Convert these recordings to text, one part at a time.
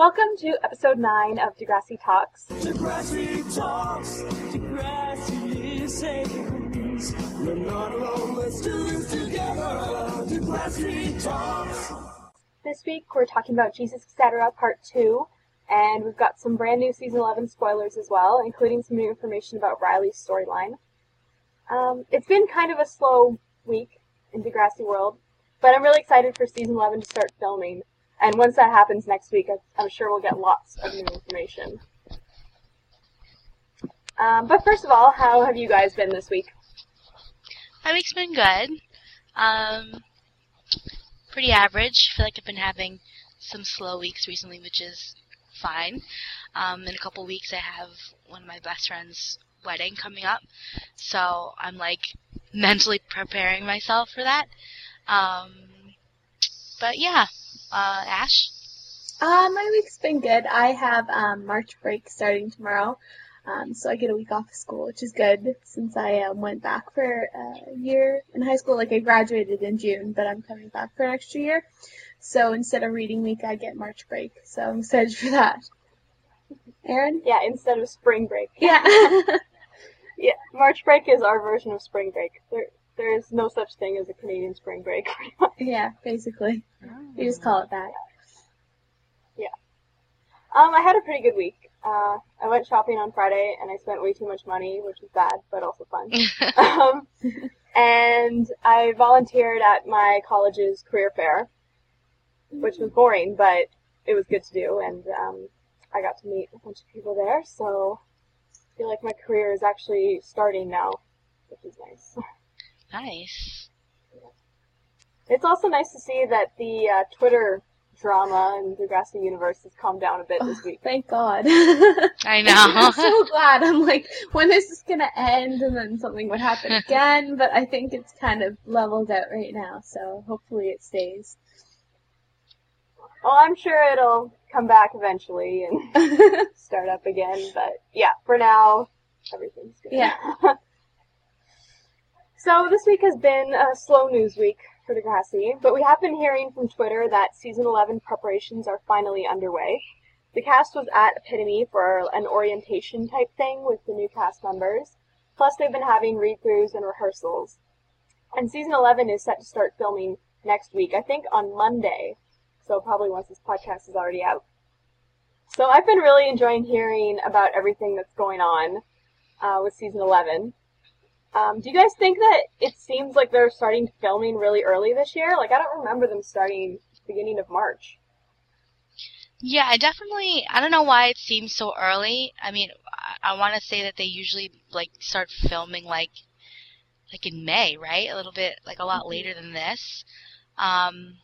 Welcome to episode 9 of Degrassi Talks. Degrassi talks, Degrassi. We're not alone, let's do this together. Degrassi talks. This week we're talking about Jesus Etc. Part 2, and we've got some brand new season 11 spoilers as well, including some new information about Riley's storyline. Um, it's been kind of a slow week in Degrassi World, but I'm really excited for season 11 to start filming. And once that happens next week, I'm sure we'll get lots of new information. Um, but first of all, how have you guys been this week? My week's been good. Um, pretty average. I feel like I've been having some slow weeks recently, which is fine. Um, in a couple weeks, I have one of my best friend's wedding coming up, so I'm like mentally preparing myself for that. Um, but yeah, uh, Ash. Uh, my week's been good. I have um, March break starting tomorrow, um, so I get a week off of school, which is good since I um, went back for a year in high school. Like I graduated in June, but I'm coming back for an extra year. So instead of reading week, I get March break. So I'm excited for that. Aaron? Yeah, instead of spring break. Yeah. Yeah, March break is our version of spring break. There, there is no such thing as a Canadian spring break. yeah, basically. You just call it that. Yeah. Um, I had a pretty good week. Uh, I went shopping on Friday and I spent way too much money, which was bad, but also fun. um, and I volunteered at my college's career fair, which was boring, but it was good to do, and um, I got to meet a bunch of people there. So I feel like my career is actually starting now, which is nice. nice. It's also nice to see that the uh, Twitter drama in Degrassi Universe has calmed down a bit this week. Thank God. I know. I'm know. so glad. I'm like, when is this gonna end? And then something would happen again. But I think it's kind of leveled out right now, so hopefully it stays. Well, I'm sure it'll come back eventually and start up again, but yeah, for now, everything's good. Yeah. So this week has been a slow news week for Degrassi, but we have been hearing from Twitter that season 11 preparations are finally underway. The cast was at Epitome for an orientation type thing with the new cast members. Plus, they've been having read-throughs and rehearsals. And season 11 is set to start filming next week, I think on Monday. So probably once this podcast is already out. So I've been really enjoying hearing about everything that's going on uh, with season 11. Um, do you guys think that it seems like they're starting filming really early this year? Like I don't remember them starting beginning of March. Yeah, I definitely. I don't know why it seems so early. I mean, I, I want to say that they usually like start filming like, like in May, right? A little bit like a lot later than this. Um,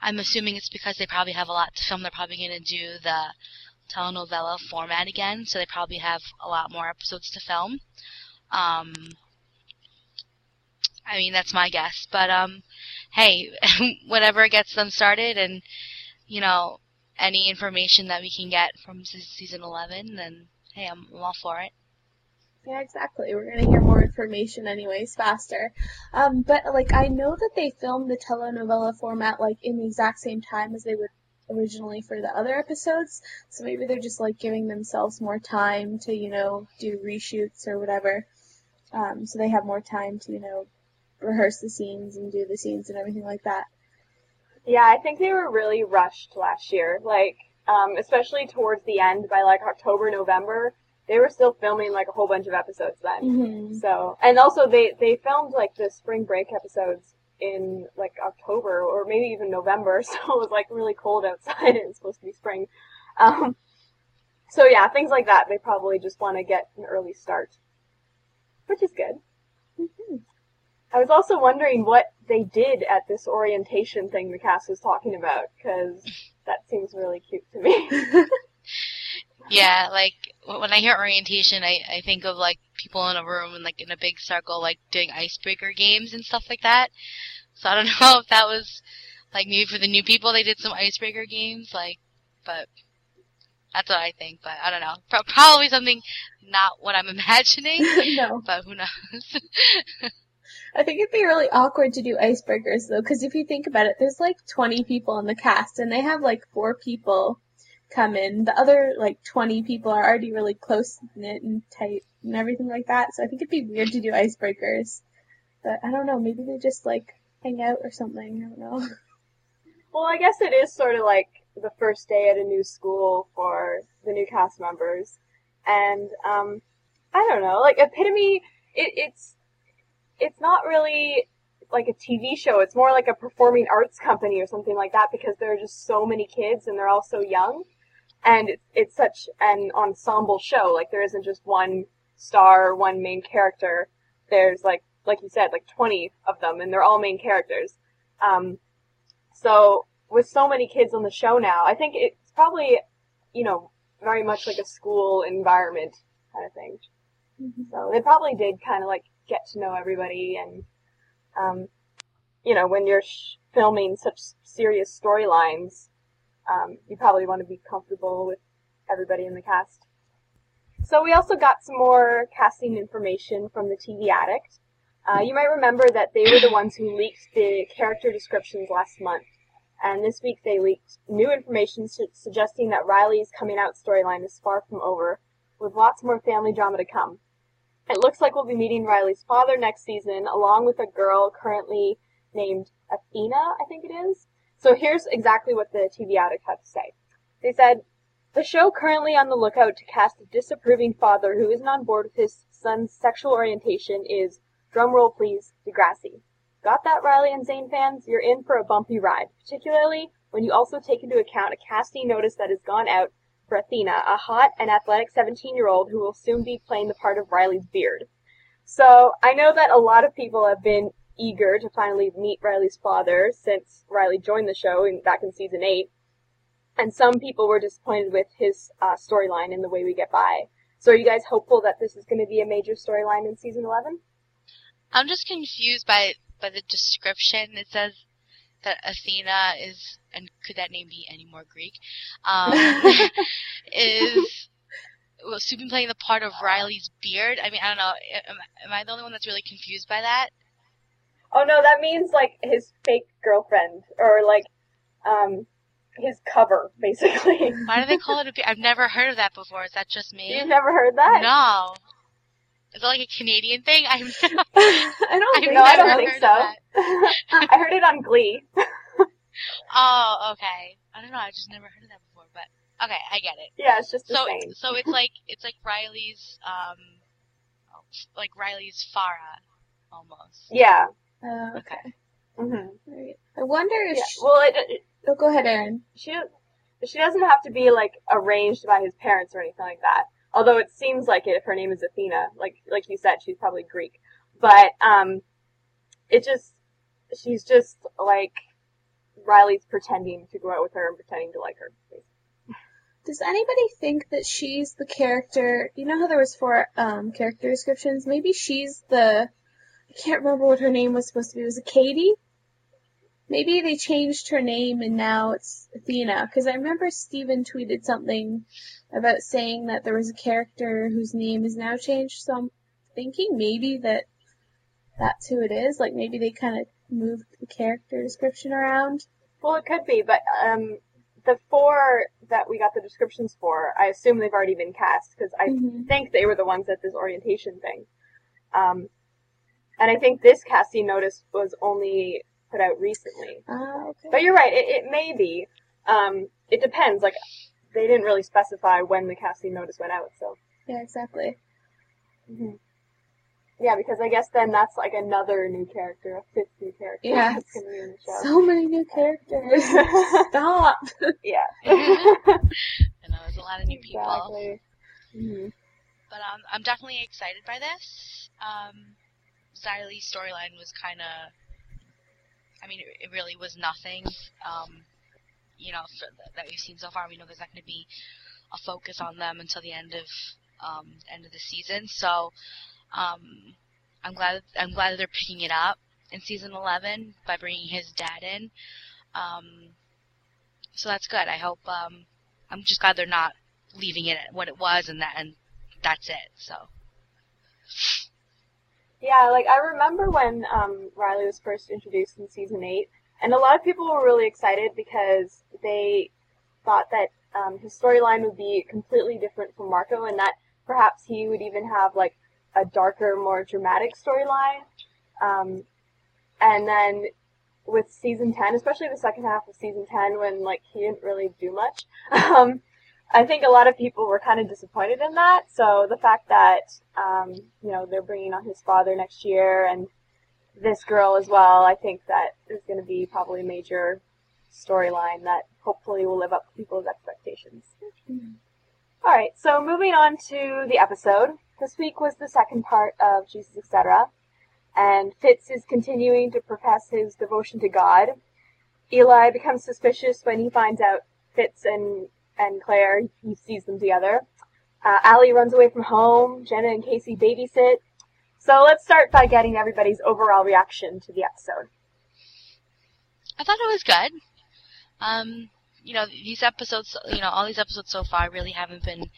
I'm assuming it's because they probably have a lot to film. They're probably going to do the telenovela format again, so they probably have a lot more episodes to film. Um, I mean, that's my guess, but um, hey, whatever gets them started, and you know, any information that we can get from season 11, then hey, I'm, I'm all for it. Yeah, exactly. We're gonna hear more information anyways, faster. Um, but like I know that they filmed the telenovela format like in the exact same time as they would originally for the other episodes. So maybe they're just like giving themselves more time to, you know, do reshoots or whatever. Um, so they have more time to, you know, rehearse the scenes and do the scenes and everything like that. Yeah, I think they were really rushed last year. Like, um, especially towards the end, by like October, November, they were still filming like a whole bunch of episodes then. Mm-hmm. So, and also they they filmed like the spring break episodes in like October or maybe even November, so it was like really cold outside. It was supposed to be spring. Um, so yeah, things like that. They probably just want to get an early start, which is good. Mm-hmm. I was also wondering what they did at this orientation thing the cast was talking about because that seems really cute to me. Yeah, like when I hear orientation, I, I think of like people in a room and like in a big circle, like doing icebreaker games and stuff like that. So I don't know if that was like maybe for the new people they did some icebreaker games, like, but that's what I think. But I don't know, Pro- probably something not what I'm imagining, no. but who knows? I think it'd be really awkward to do icebreakers though, because if you think about it, there's like 20 people in the cast, and they have like four people come in. The other like 20 people are already really close knit and tight and everything like that. So I think it'd be weird to do icebreakers. But I don't know, maybe they just like hang out or something. I don't know. Well, I guess it is sort of like the first day at a new school for the new cast members, and um, I don't know, like Epitome, it, it's it's not really like a TV show. It's more like a performing arts company or something like that because there are just so many kids and they're all so young, and it's it's such an ensemble show. Like there isn't just one star, one main character. There's like like you said, like 20 of them, and they're all main characters. Um, so with so many kids on the show now, I think it's probably, you know, very much like a school environment kind of thing. So they probably did kind of like get to know everybody, and um, you know, when you're sh- filming such serious storylines, um, you probably want to be comfortable with everybody in the cast. So we also got some more casting information from the TV Addict. Uh, you might remember that they were the ones who leaked the character descriptions last month, and this week they leaked new information su- suggesting that Riley's coming out storyline is far from over, with lots more family drama to come. It looks like we'll be meeting Riley's father next season, along with a girl currently named Athena, I think it is. So here's exactly what the TV Addict had to say. They said, the show currently on the lookout to cast a disapproving father who isn't on board with his son's sexual orientation is, drumroll please, Degrassi. Got that, Riley and Zane fans? You're in for a bumpy ride, particularly when you also take into account a casting notice that has gone out for Athena, a hot and athletic 17 year old who will soon be playing the part of Riley's beard. So I know that a lot of people have been eager to finally meet Riley's father since Riley joined the show in, back in season 8. And some people were disappointed with his uh, storyline and the way we get by. So are you guys hopeful that this is going to be a major storyline in season 11? I'm just confused by by the description. It says that Athena is, and could that name be any more Greek? Um, is well, soon playing the part of Riley's beard. I mean, I don't know. Am, am I the only one that's really confused by that? Oh no, that means like his fake girlfriend or like um his cover basically. Why do they call it a beard? I've never heard of that before. Is that just me? You've never heard that? No. Is it like a Canadian thing? I'm I don't I've think No, I don't think so. I heard it on Glee. Oh, okay. I don't know. I just never heard of that before, but okay, I get it. Yeah, it's just the So, same. so it's like it's like Riley's, um, like Riley's Farah, almost. Yeah. Oh, okay. Okay. hmm Right. I wonder if. Yeah. She, Well, it, it, oh, go ahead, Erin. she she doesn't have to be like arranged by his parents or anything like that. Although it seems like it if her name is Athena, like like you said, she's probably Greek. But um, it just she's just like Riley's pretending to go out with her and pretending to like her. Does anybody think that she's the character? You know how there was four um, character descriptions. Maybe she's the. I can't remember what her name was supposed to be. Was it Katie? Maybe they changed her name and now it's Athena. Because I remember Steven tweeted something about saying that there was a character whose name is now changed. So I'm thinking maybe that that's who it is. Like maybe they kind of moved the character description around. Well, it could be, but um, the four that we got the descriptions for, I assume they've already been cast because I Mhm. think they were the ones at this orientation thing. Um, and I think this casting notice was only put out recently. Ah, okay. But you're right, it, it may be. Um, it depends. Like, they didn't really specify when the casting notice went out, so. Yeah, exactly. Yeah, because I guess then that's like another new character, a fifth new character Yeah. that's going to be in the show. So many new characters. Stop. yeah. I know there's a lot of new people, Exactly. hmm but um, I'm definitely excited by this. Um, Riley's storyline was kind of, I mean, it, really was nothing. Um, you know, the, that we've seen so far, we know there's not going to be a focus on them until the end of um, end of the season. So, um, I'm glad I'm glad they're picking it up in season 11 by bringing his dad in. Um, so that's good. I hope. Um, I'm just glad they're not leaving it at what it was and that and that's it. So Yeah, like I remember when um, Riley was first introduced in season eight, and a lot of people were really excited because they thought that um, his storyline would be completely different from Marco, and that perhaps he would even have like a darker, more dramatic storyline. Um, and then with season 10, especially the second half of season 10 when like he didn't really do much, um, I think a lot of people were kind of disappointed in that. So the fact that, um, you know, they're bringing on his father next year and this girl as well, I think that is going to be probably a major storyline that hopefully will live up to people's expectations. Alright, so moving on to the episode. This week was the second part of Jesus Etc. And Fitz is continuing to profess his devotion to God. Eli becomes suspicious when he finds out Fitz and, and Claire, he sees them together. Uh, Allie runs away from home. Jenna and Casey babysit. So let's start by getting everybody's overall reaction to the episode. I thought it was good. Um, you know, these episodes, you know, all these episodes so far really haven't been,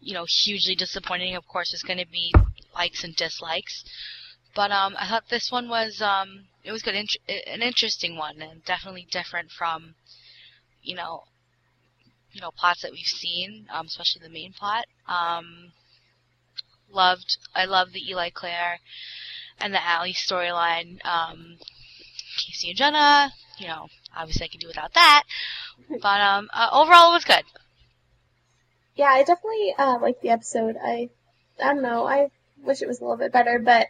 you know, hugely disappointing. Of course, there's going to be likes and dislikes, but um, I thought this one was um, it was good, an interesting one, and definitely different from, you know, you know, plots that we've seen, um, especially the main plot. Um, loved, I love the Eli Claire and the Allie storyline. Um, Casey and Jenna, you know, obviously I could do without that. But um, uh, overall, it was good. Yeah, I definitely uh, liked the episode. I, I don't know. I wish it was a little bit better, but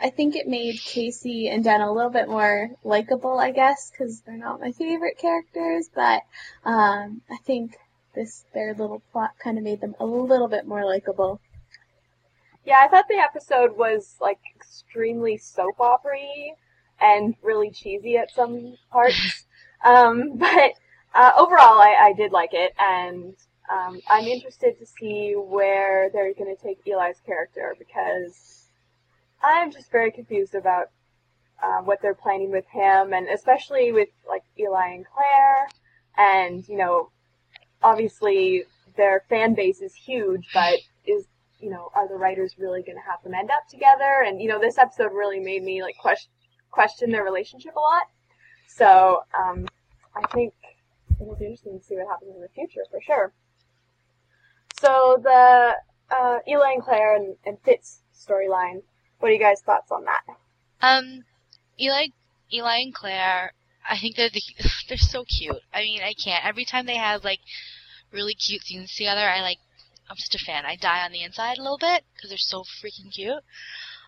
I think it made Casey and Jenna a little bit more likable, I guess, because they're not my favorite characters. But um, I think this their little plot kind of made them a little bit more likable. Yeah, I thought the episode was like extremely soap opera and really cheesy at some parts. um, but uh, overall, I, I did like it, and um, I'm interested to see where they're going to take Eli's character because I'm just very confused about uh, what they're planning with him, and especially with like Eli and Claire, and you know, obviously their fan base is huge, but is you know, are the writers really going to have them end up together? And you know, this episode really made me like question question their relationship a lot. So um, I think it'll be interesting to see what happens in the future for sure. So the uh, Eli and Claire and, and Fitz storyline. What are you guys' thoughts on that? Um, Eli, Eli and Claire, I think they're the, they're so cute. I mean, I can't. Every time they have like really cute scenes together, I like. I'm such a fan. I die on the inside a little bit because they're so freaking cute.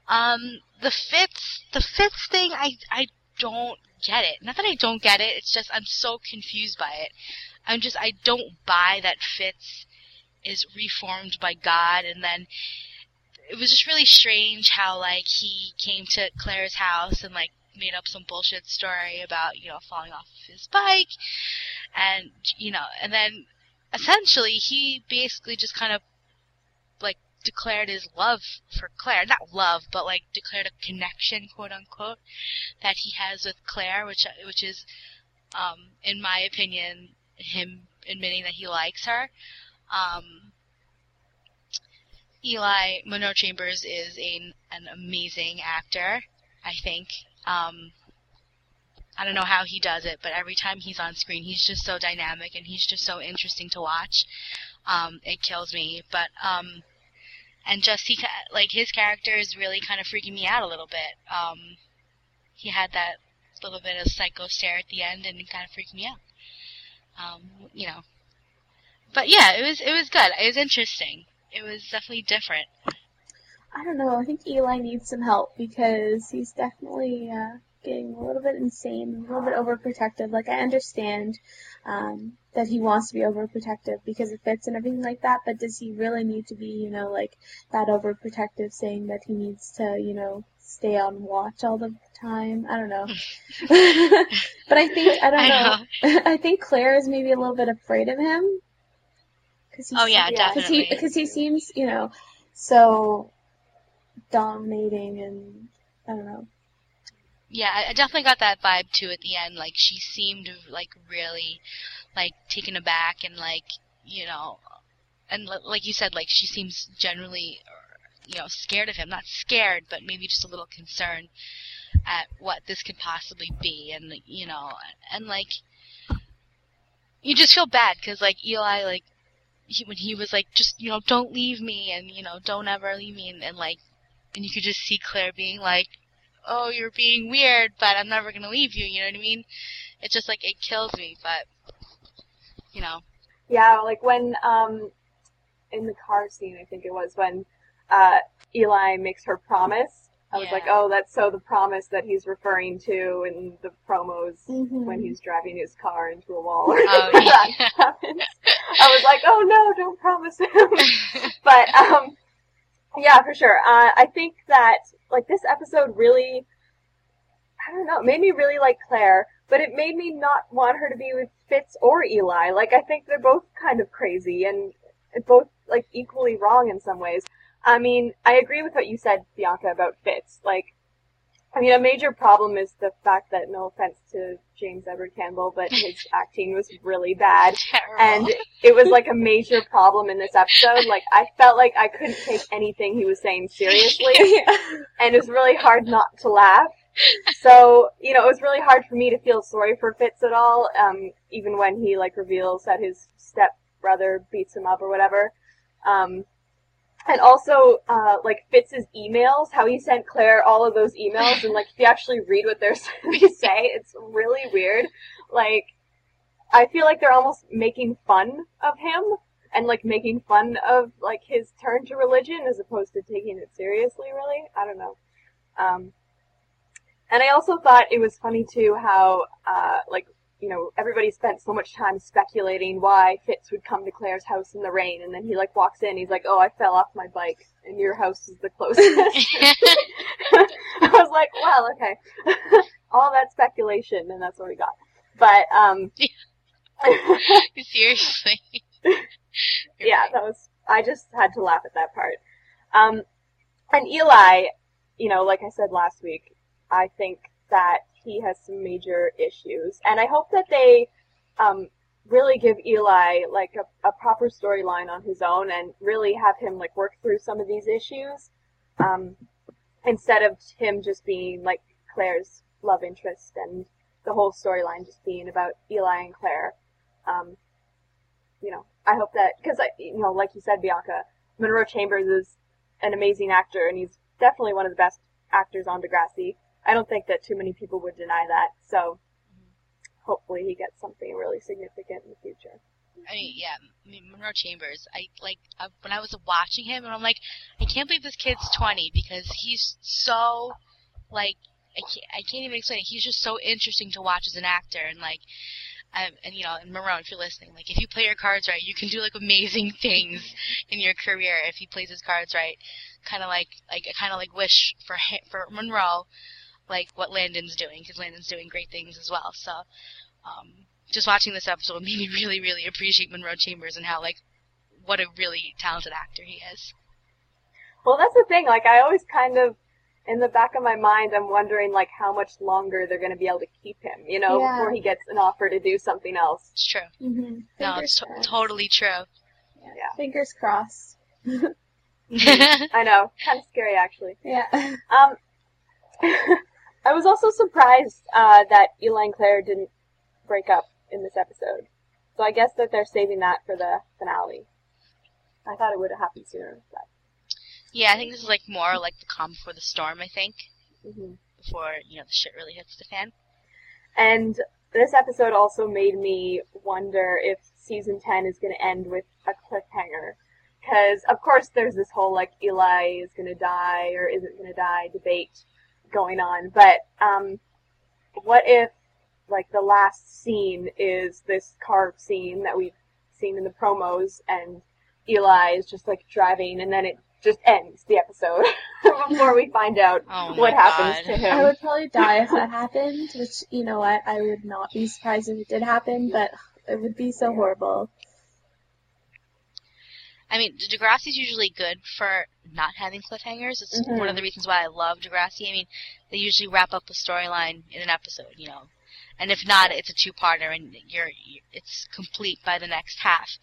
Um, the Fitz, the Fitz thing, I I don't get it. Not that I don't get it. It's just I'm so confused by it. I'm just I don't buy that Fitz is reformed by God, and then it was just really strange how like he came to Claire's house and like made up some bullshit story about you know falling off of his bike, and you know, and then essentially he basically just kind of like declared his love for Claire. Not love, but like declared a connection, quote unquote, that he has with Claire, which which is, um, in my opinion, him admitting that he likes her. Um, Eli Munro Chambers is a, an amazing actor. I think. Um, I don't know how he does it, but every time he's on screen, he's just so dynamic and he's just so interesting to watch. Um, it kills me, but um, and just he like his character is really kind of freaking me out a little bit. Um, he had that little bit of psycho stare at the end, and it kind of freaked me out. Um, you know, but yeah, it was it was good. It was interesting. It was definitely different. I don't know. I think Eli needs some help because he's definitely uh, getting a little bit insane, a little bit overprotective. Like I understand um, that he wants to be overprotective because it fits and everything like that, but does he really need to be, you know, like that overprotective, saying that he needs to, you know, stay on watch all the time? I don't know. but I think I don't I know. I think Claire is maybe a little bit afraid of him. Cause he Oh yeah, Yeah, 'cause because he definitely. because he seems you know so dominating and I don't know. Yeah, I definitely got that vibe too at the end. Like she seemed like really like taken aback and like you know, and li- like you said, like she seems generally you know scared of him. Not scared, but maybe just a little concerned at what this could possibly be, and you know, and like you just feel bad because like Eli like he, when he was like, just you know, don't leave me, and you know, don't ever leave me, and, and like, and you could just see Claire being like, oh, you're being weird, but I'm never gonna leave you. You know what I mean? It's just like it kills me, but you know, Yeah, like when um in the car scene, I think it was when uh Eli makes her promise. I was like, oh, that's so the promise that he's referring to in the promos Mhm. when he's driving his car into a wall Oh, yeah. I was like, oh no, don't promise him. but um, yeah, for sure. Uh, I think that like this episode really, I don't know, it made me really like Claire, but it made me not want her to be with Fitz or Eli. Like I think they're both kind of crazy and both like equally wrong in some ways. I mean, I agree with what you said, Bianca, about Fitz. Like, I mean, a major problem is the fact that, no offense to James Edward Campbell, but his acting was really bad terrible. and it was like a major problem in this episode. Like I felt like I couldn't take anything he was saying seriously, and it was really hard not to laugh. So you know, it was really hard for me to feel sorry for Fitz at all. Um, even when he like reveals that his step brother beats him up or whatever. Um, and also, uh, like Fitz's emails, how he sent Claire all of those emails, and like if you actually read what they're they say, it's really weird. Like, I feel like they're almost making fun of him and like making fun of like his turn to religion as opposed to taking it seriously. Really, I don't know. Um, and I also thought it was funny too how uh, like you know, everybody spent so much time speculating why Fitz would come to Claire's house in the rain, and then he like walks in, he's like, "Oh, I fell off my bike, and your house is the closest." I was like, "Well, okay, all that speculation, and that's what we got." But um, Seriously. yeah, that was. I just had to laugh at that part. Um, and Eli, you know, like I said last week, I think that he has some major issues, and I hope that they um, really give Eli like a, a proper storyline on his own, and really have him like work through some of these issues, um, instead of him just being like Claire's love interest and the whole storyline just being about Eli and Claire. Um, you know, I hope that because I, you know, like you said, Bianca, Munro Chambers is an amazing actor, and he's definitely one of the best actors on Degrassi. I don't think that too many people would deny that. So hopefully he gets something really significant in the future. I mean, yeah, I mean, Munro Chambers. I like uh, when I was watching him, and I'm like, I can't believe this kid's 20 because he's so like I can't, I can't even explain it. He's just so interesting to watch as an actor, and like, um, and you know, and Munro, if you're listening, like if you play your cards right, you can do like amazing things in your career if he plays his cards right. Kind of like like I kind of like wish for hi- for Munro, like what Landon's doing because Landon's doing great things as well. So. Um, just watching this episode made me really, really appreciate Munro Chambers and how like what a really talented actor he is. Well, that's the thing. Like I always kind of in the back of my mind, I'm wondering like how much longer they're going to be able to keep him. You know, Yeah. before he gets an offer to do something else. It's true. Mm-hmm. No, it's to- totally true. Yeah. Fingers crossed. I know, kind of scary actually. Yeah. Um, I was also surprised uh, that Eli and Claire didn't break up in this episode. So I guess that they're saving that for the finale. I thought it would have happened sooner, but yeah, I think this is like more like the calm before the storm. I think mhm. before you know the shit really hits the fan. And this episode also made me wonder if season 10 is going to end with a cliffhanger. Because, of course, there's this whole, like, Eli is going to die or isn't going to die debate going on. But, um, what if, like, the last scene is this car scene that we've seen in the promos and Eli is just, like, driving and then it just ends the episode before we find out Oh what happens God. to him. I would probably die if that happened, which, you know what, I would not be surprised if it did happen, but it would be so horrible. I mean, Degrassi's usually good for not having cliffhangers. It's Mhm. one of the reasons why I love Degrassi. I mean, they usually wrap up a storyline in an episode, you know, and if not, it's a two-parter, and you're, you it's complete by the next half.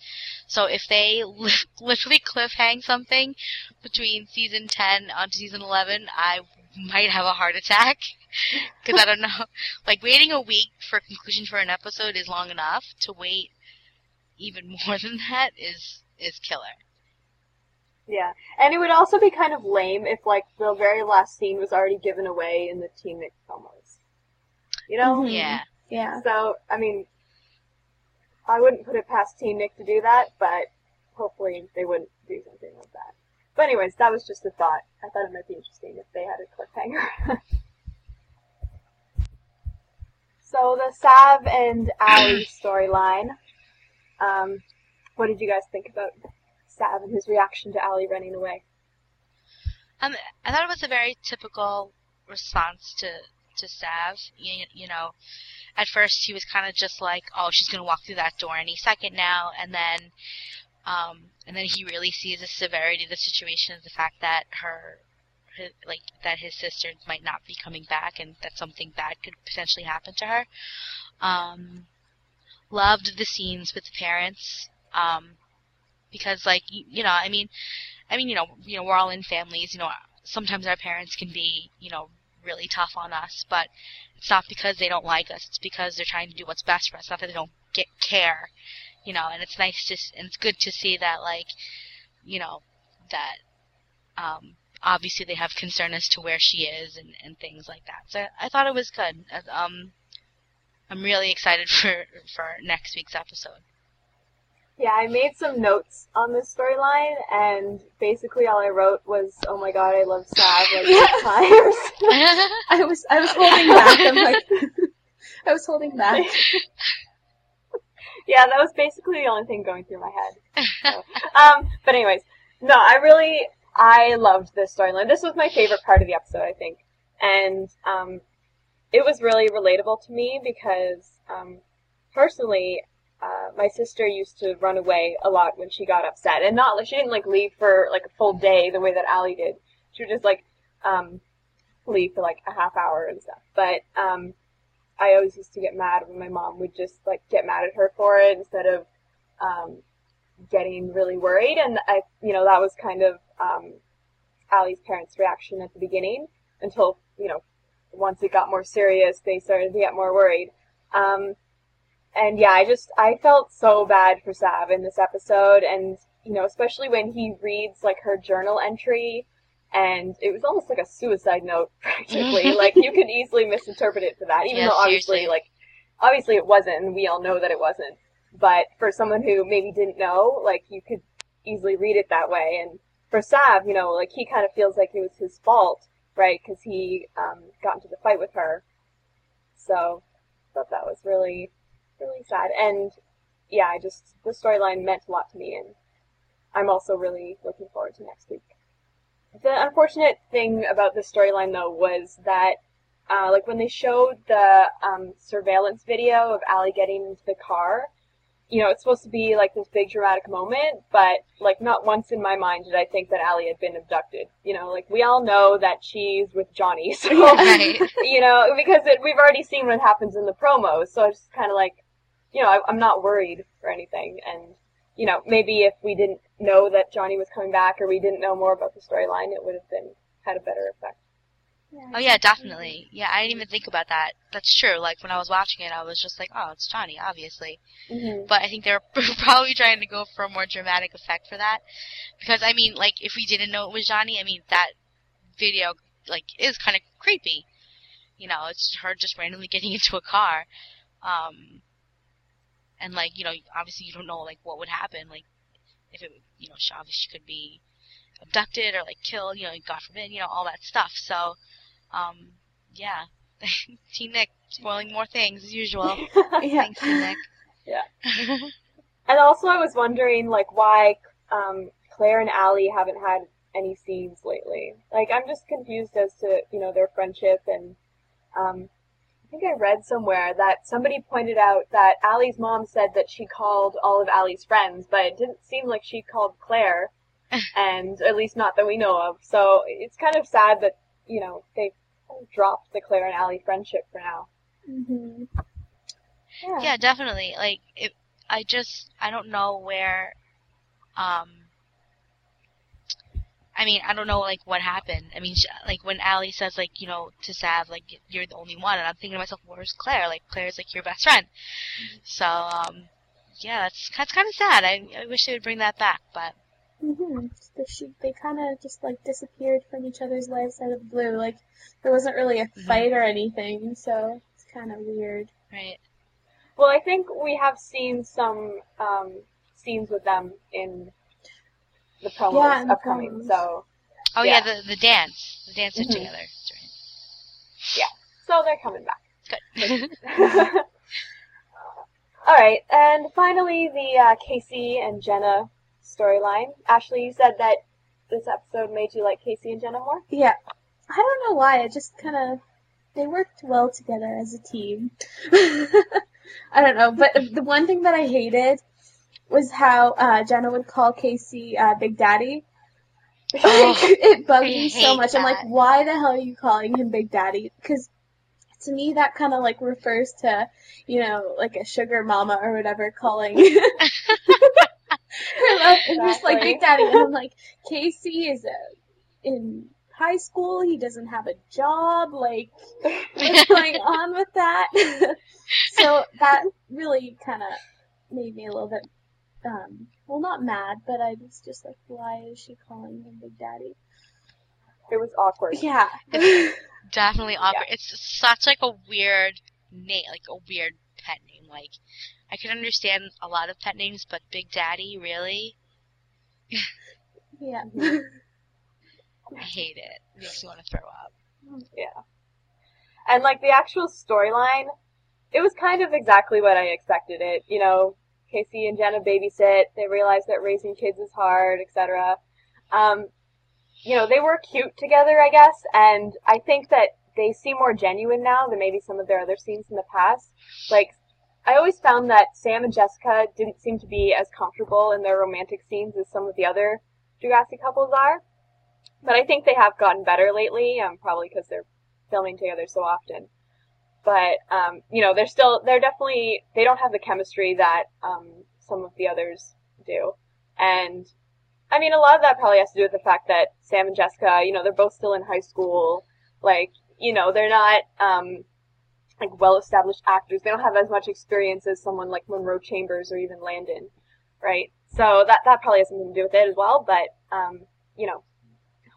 So if they li- literally cliffhang something between season 10 onto season 11, I might have a heart attack because I don't know. Like waiting a week for a conclusion for an episode is long enough. To wait even more than that is is killer. Yeah, and it would also be kind of lame if like the very last scene was already given away in the Teen Nick promos. You know? Mhm. Yeah. Yeah. So, I mean, I wouldn't put it past Teen Nick to do that, but hopefully they wouldn't do something like that. But anyways, that was just a thought. I thought it might be interesting if they had a cliffhanger. so the Sav and Ali storyline. Um, what did you guys think about Sav and his reaction to Ali running away? Um, I thought it was a very typical response to to Sav. You, you know, at first he was kind of just like, "Oh, she's gonna walk through that door any second now," and then, um, and then he really sees the severity of the situation as the fact that her, her, like that his sister might not be coming back, and that something bad could potentially happen to her. Um, loved the scenes with the parents. Um, because like you, you know, I mean, I mean, you know, you know, we're all in families. You know, sometimes our parents can be, you know, really tough on us, but it's not because they don't like us. It's because they're trying to do what's best for us. Not that they don't get care, you know. And it's nice to, and it's good to see that, like, you know, that um, obviously they have concern as to where she is and, and things like that. So I thought it was good. Uh, Um, I'm really excited for for next week's episode. Yeah, I made some notes on this storyline, and basically all I wrote was, "Oh my god, I love Sav like eight times." I was I was holding back. I'm like I was holding back. yeah, that was basically the only thing going through my head. So, um, but anyways, no, I really I loved this storyline. This was my favorite part of the episode, I think, and um, it was really relatable to me because um, personally, uh, my sister used to run away a lot when she got upset, and not like she didn't like leave for like a full day the way that Allie did. She would just like um, leave for like a half hour and stuff. But um, I always used to get mad when my mom would just like get mad at her for it instead of um, getting really worried. And I, you know, that was kind of um, Allie's parents' reaction at the beginning until you know once it got more serious, they started to get more worried. Um, and yeah, I just I felt so bad for Sav in this episode, and you know, especially when he reads like her journal entry, and it was almost like a suicide note practically. like you could easily misinterpret it to that, even Yeah, though obviously, seriously. like obviously it wasn't, and we all know that it wasn't. But for someone who maybe didn't know, like you could easily read it that way. And for Sav, you know, like he kind of feels like it was his fault, right? Because he um, got into the fight with her. So I thought that was really, really sad. And yeah, I just the storyline meant a lot to me, and I'm also really looking forward to next week. The unfortunate thing about this storyline, though, was that, uh, like when they showed the um, surveillance video of Allie getting into the car, you know, it's supposed to be like this big dramatic moment, but like not once in my mind did I think that Allie had been abducted. You know, like we all know that she's with Johnny, so Right. you know, because it, we've already seen what happens in the promos, so it's kind of like, you know, I, I'm not worried or anything. And, you know, maybe if we didn't know that Johnny was coming back or we didn't know more about the storyline, it would have been, had a better effect. Oh yeah, definitely. Yeah, I didn't even think about that. That's true. Like when I was watching it, I was just like, "Oh, it's Johnny, obviously." Mm-hmm. But I think they were probably trying to go for a more dramatic effect for that, because I mean, like if we didn't know it was Johnny, I mean that video like is kind of creepy. You know, it's her just randomly getting into a car, um, and like you know, obviously you don't know like what would happen, like if it, you know, she obviously she could be abducted or like killed, you know, God forbid, you know, all that stuff. So, um, yeah, Teen Nick spoiling more things as usual. Yeah. Thanks, Teen Nick. Yeah. And also, I was wondering, like, why um, Claire and Allie haven't had any scenes lately. Like, I'm just confused as to, you know, their friendship. And um, I think I read somewhere that somebody pointed out that Allie's mom said that she called all of Allie's friends, but it didn't seem like she called Claire, and at least not that we know of. So it's kind of sad that, you know, they kind of dropped the Claire and Allie friendship for now. hmm yeah, definitely. Like, it, I just, I don't know where, um, I mean, I don't know, like, what happened. I mean, sh like, when Allie says, like, you know, to Sav, like, you're the only one, and I'm thinking to myself, where's Claire? Like, Claire's, like, your best friend. So, um, yeah, that's that's kind of sad. I, I wish they would bring that back, but hmm The she, they kind of just like disappeared from each other's lives out of the blue. Like there wasn't really a Mhm. fight or anything, so it's kind of weird. right. Well, I think we have seen some um, scenes with them in the promos Yeah, in upcoming. promos. So, Oh yeah, Yeah. the the dance, the dance Mhm. together. Yeah, so they're coming back. Good. All right, and finally the uh, Casey and Jenna storyline. Ashley, you said that this episode made you like Casey and Jenna more. Yeah, I don't know why. It just kind of they worked well together as a team. I don't know, but the one thing that I hated was how uh, Jenna would call Casey uh, Big Daddy. Oh, it bugged me so much. I'm like, why the hell are you calling him Big Daddy? Because to me, that kind of like refers to, you know, like a sugar mama or whatever calling. her love interest like Big Daddy, and I'm like, Casey is a, in high school. He doesn't have a job. Like, what's going on with that? so that really kind of made me a little bit, um, well, not mad, but I was just like, why is she calling him Big Daddy? It was awkward. Yeah. Definitely awkward. It's such like a weird name, like a weird pet name. Like I can understand a lot of pet names, but Big Daddy, really? yeah. I hate it. It makes me want to throw up. Yeah. And like the actual storyline, it was kind of exactly what I expected it. You know, Casey and Jenna babysit. They realize that raising kids is hard, etc. Um, you know, they were cute together, I guess, and I think that they seem more genuine now than maybe some of their other scenes in the past. Like, I always found that Sam and Jessica didn't seem to be as comfortable in their romantic scenes as some of the other Degrassi couples are. But I think they have gotten better lately, um, probably because they're filming together so often. But um, you know, they're still they're definitely they don't have the chemistry that um, some of the others do. And I mean, a lot of that probably has to do with the fact that Sam and Jessica, you know, they're both still in high school. Like, you know, they're not um, like well-established actors. They don't have as much experience as someone like Munro Chambers or even Landon, right? So that that probably has something to do with it as well. But um, you know,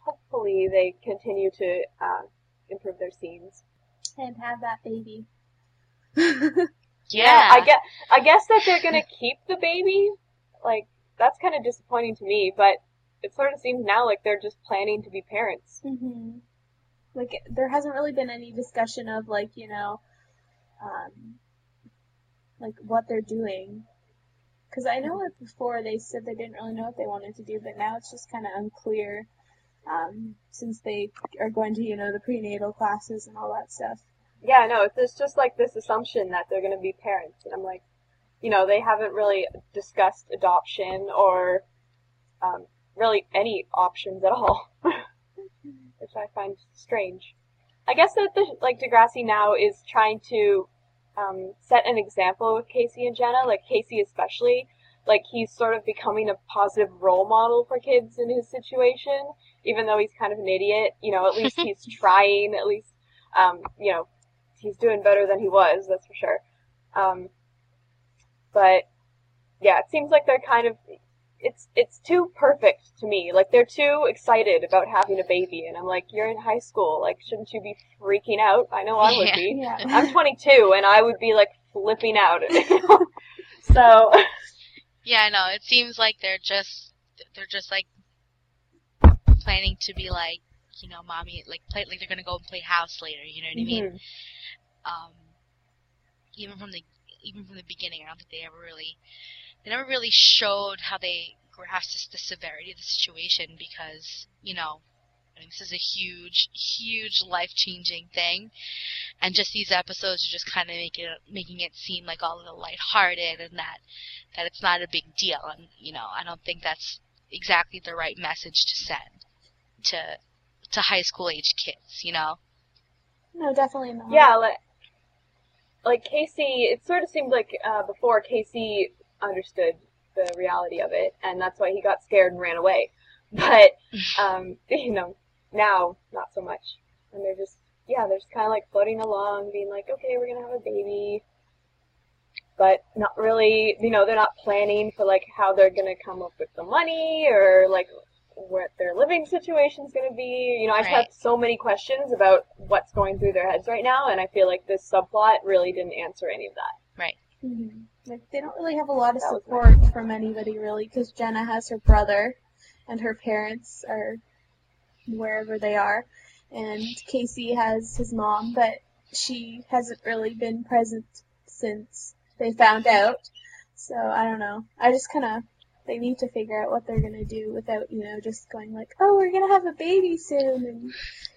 hopefully they continue to uh, improve their scenes. And have that baby. Yeah. I guess I guess that they're gonna keep the baby. Like that's kind of disappointing to me, but it sort of seems now like they're just planning to be parents. hmm Like there hasn't really been any discussion of like you know, um, like what they're doing. Because I know that before they said they didn't really know what they wanted to do, but now it's just kind of unclear. Um, since they are going to you know the prenatal classes and all that stuff. Yeah, no, it's it's just like this assumption that they're gonna be parents, and I'm like, you know, they haven't really discussed adoption or um, really any options at all, which I find strange. I guess that the like Degrassi now is trying to um, set an example with Casey and Jenna, like Casey especially. Like he's sort of becoming a positive role model for kids in his situation, even though he's kind of an idiot. You know, at least he's trying. At least, um, you know, he's doing better than he was. That's for sure. Um, but yeah, it seems like they're kind of it's it's too perfect to me. Like they're too excited about having a baby, and I'm like, you're in high school. Like, shouldn't you be freaking out? I know I would Yeah. be. Yeah. I'm 22, and I would be like flipping out. so Yeah, I know. It seems like they're just they're just like planning to be like, you know, mommy like play like they're gonna go and play house later, you know what I mean? mhm. Um even from the even from the beginning, I don't think they ever really they never really showed how they grasped the severity of the situation because, you know, I mean, this is a huge, huge life changing thing, and just these episodes are just kind of making it making it seem like all of the lighthearted and that that it's not a big deal. And you know, I don't think that's exactly the right message to send to to high school age kids. You know? No, definitely not. Yeah, like like Casey, it sort of seemed like uh, before Casey understood the reality of it, and that's why he got scared and ran away. But um, you know, now not so much, and they're just yeah, they're just kind of like floating along, being like, okay, we're gonna have a baby. but not really. You know, they're not planning for like how they're gonna come up with the money or like what their living situation is gonna be. You know, I just Right. have so many questions about what's going through their heads right now, and I feel like this subplot really didn't answer any of that. hmm Like they don't really have a lot of That was support from anybody really, because Jenna has her brother, and her parents are wherever they are, and KC has his mom, but she hasn't really been present since they found out. So I don't know. I just kind of they need to figure out what they're gonna do without you know just going like, oh, we're gonna have a baby soon and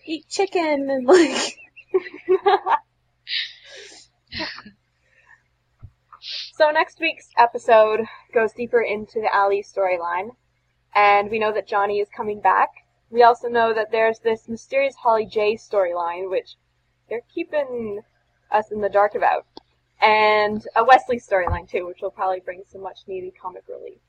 eat chicken and like. So next week's episode goes deeper into the Alli storyline, and we know that Johnny is coming back. We also know that there's this mysterious Holly J storyline, which they're keeping us in the dark about, and a Wesley storyline too, which will probably bring some much needed comic relief.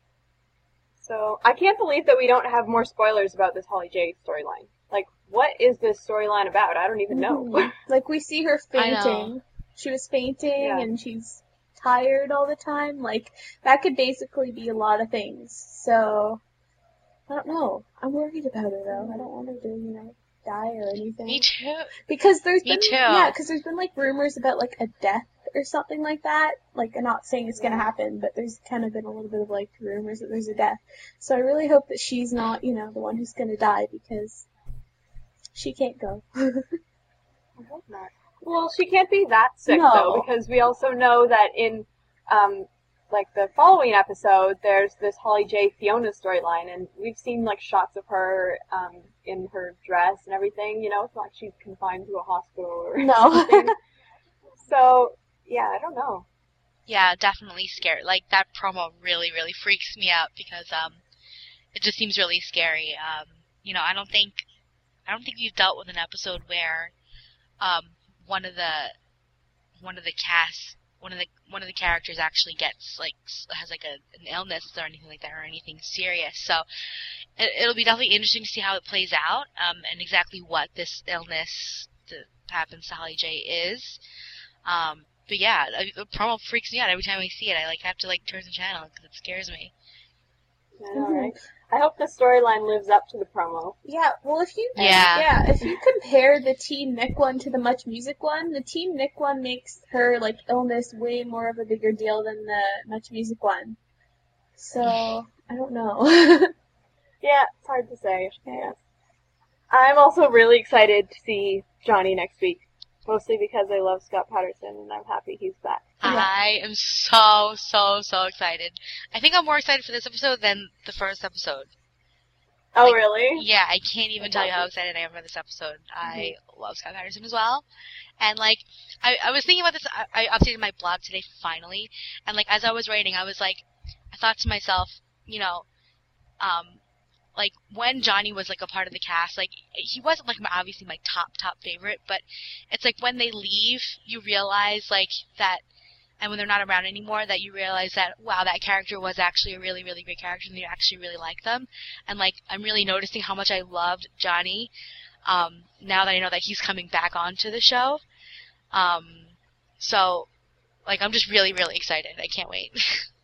So I can't believe that we don't have more spoilers about this Holly J storyline. Like, what is this storyline about? I don't even know. Mhm. Like we see her fainting. She was fainting Yeah. and she's tired all the time. Like that could basically be a lot of things. So I don't know. I'm worried about her though. I don't want her to, you know, die or anything. Me too. Because there's Me been too. yeah, because there's been like rumors about like a death or something like that. Like I'm not saying it's gonna happen, but there's kind of been a little bit of like rumors that there's a death. So I really hope that she's not, you know, the one who's gonna die because she can't go. I hope not. Well, she can't be that sick No. though, because we also know that in, um, like the following episode, there's this Holly J Fiona storyline, and we've seen like shots of her, um, in her dress and everything. You know, it's not like she's confined to a hospital or No. so yeah, I don't know. Yeah, definitely scared. Like that promo really, really freaks me out because um, it just seems really scary. Um, you know, I don't think, I don't think we've dealt with an episode where, um, one of the, one of the cast, one of the one of the characters actually gets like has like a an illness or anything like that or anything serious. So it, it'll be definitely interesting to see how it plays out um, and exactly what this illness that happens to Holly J is. Um, but yeah, I- the promo freaks me out every time I see it. I like have to like turn the channel because it scares me. I know. I hope the storyline lives up to the promo. Yeah, well, if you Yeah. yeah, if you compare the TeenNick one to the Much Music one, the TeenNick one makes her like illness way more of a bigger deal than the Much Music one. So I don't know. Yeah, it's hard to say. Yeah. I'm also really excited to see Johnny next week. Mostly because I love Scott Paterson and I'm happy he's back. I am so so so excited. I think I'm more excited for this episode than the first episode. Oh, Like, really? Yeah, I can't even That's tell you how excited I am for this episode. I love Scott Paterson as well. And like, I, I was thinking about this, I, I updated my blog today finally, and like, as I was writing, I was like, I thought to myself, you know, um, like, when Johnny was like a part of the cast, like, he wasn't like my, obviously my top, top favorite, but it's like when they leave, you realize like that, and when they're not around anymore, that you realize that, wow, that character was actually a really, really great character, and you actually really like them and like I'm really noticing how much I loved Johnny um, now that I know that he's coming back onto the show. Um, so like I'm just really really excited. I can't wait.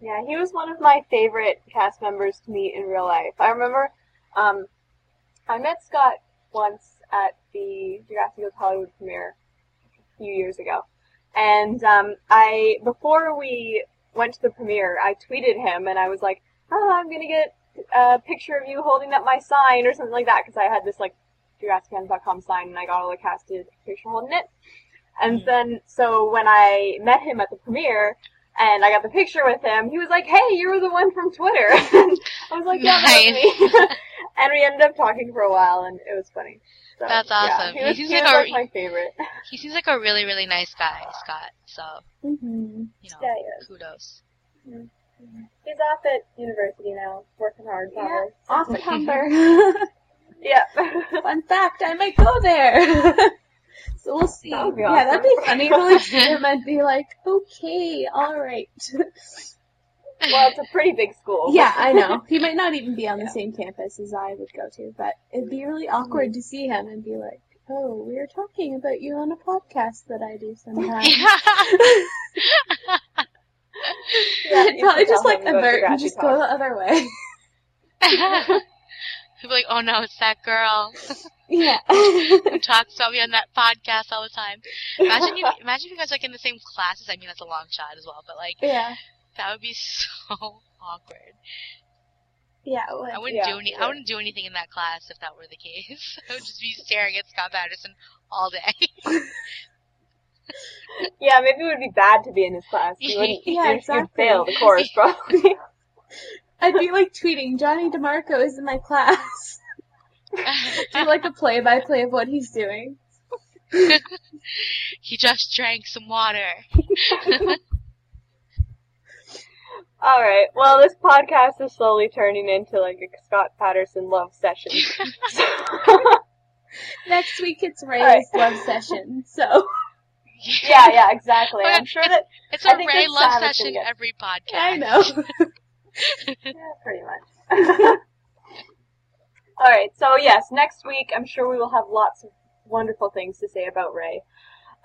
Yeah, he was one of my favorite cast members to meet in real life. I remember, um, I met Scott once at the Degrassi Hollywood premiere a few years ago, and um, I before we went to the premiere, I tweeted him and I was like, "Oh, I'm gonna get a picture of you holding up my sign or something like that," because I had this like DegrassiFans.com sign and I got all the casted picture holding it. And then, so when I met him at the premiere, and I got the picture with him. He was like, "Hey, you were the one from Twitter." and I was like, "Yeah, that was me." and we ended up talking for a while, and it was funny. So, That's awesome. he He was, seems he like was, a- like my favorite. he seems like a really really nice guy, Scott. So hmm you know, Yeah, he is. kudos. He's off at university now, working hard. Yeah, probably. off at Humber. Yeah. Fun fact, I might go there. so we'll see. That would be Yeah, that'd be funny to like see him and be like, okay, alright. well, it's a pretty big school. yeah, I know. He might not even be on the Yeah. same campus as I would go to, but it'd be really awkward to see him and be like, Oh, we were talking about you on a podcast that I do sometimes. Yeah, I'd probably just like him to go to avert and Grassy just go the other way. Be like, oh no, it's that girl yeah. who talks about me on that podcast all the time. Imagine you, imagine if you guys like in the same classes. I mean, that's a long shot as well, but like yeah. that would be so awkward. Yeah. it would. I wouldn't Yeah, do any. I wouldn't do anything in that class if that were the case. I would just be staring at Scott Paterson all day. Yeah, maybe it would be bad to be in his class. You wouldn't, Yeah, you'd, you'd exactly. fail the course probably. I'd be like tweeting, Johnny DiMarco is in my class. Do like a play by play of what he's doing. he just drank some water. All right. Well, this podcast is slowly turning into like a Scott Paterson love session. Next week it's Ray's Alright. love session, so yeah, yeah, exactly. I'm sure that It's I a think Ray love session every podcast. I know. Yeah, pretty much. All right. So yes, next week I'm sure we will have lots of wonderful things to say about Ray.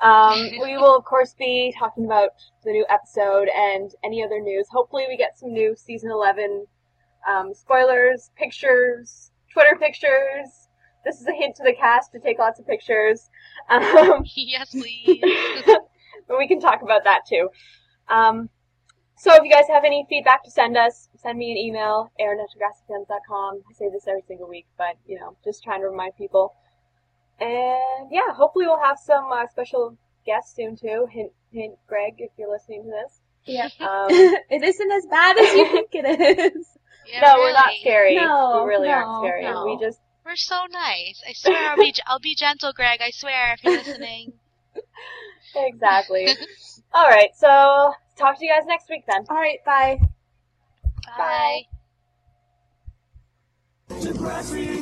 Um, we will of course be talking about the new episode and any other news. Hopefully, we get some new season 11 um, spoilers, pictures, Twitter pictures. This is a hint to the cast to take lots of pictures. Um, yes, please. but we can talk about that too. Um, so if you guys have any feedback to send us, send me an email, aaron I say this every single week, but, you know, just trying to remind people. And yeah, hopefully we'll have some uh, special guests soon too. Hint, hint, Greg, if you're listening to this. yeah. Um, it isn't as bad as you think it is. Yeah, no, we're not scary. No, we really no, aren't scary. no. We just, We're so nice. I swear I'll be I'll be gentle, Greg. I swear if you're listening. exactly. All right, so talk to you guys next week then. Alright, bye. Bye. Degrassi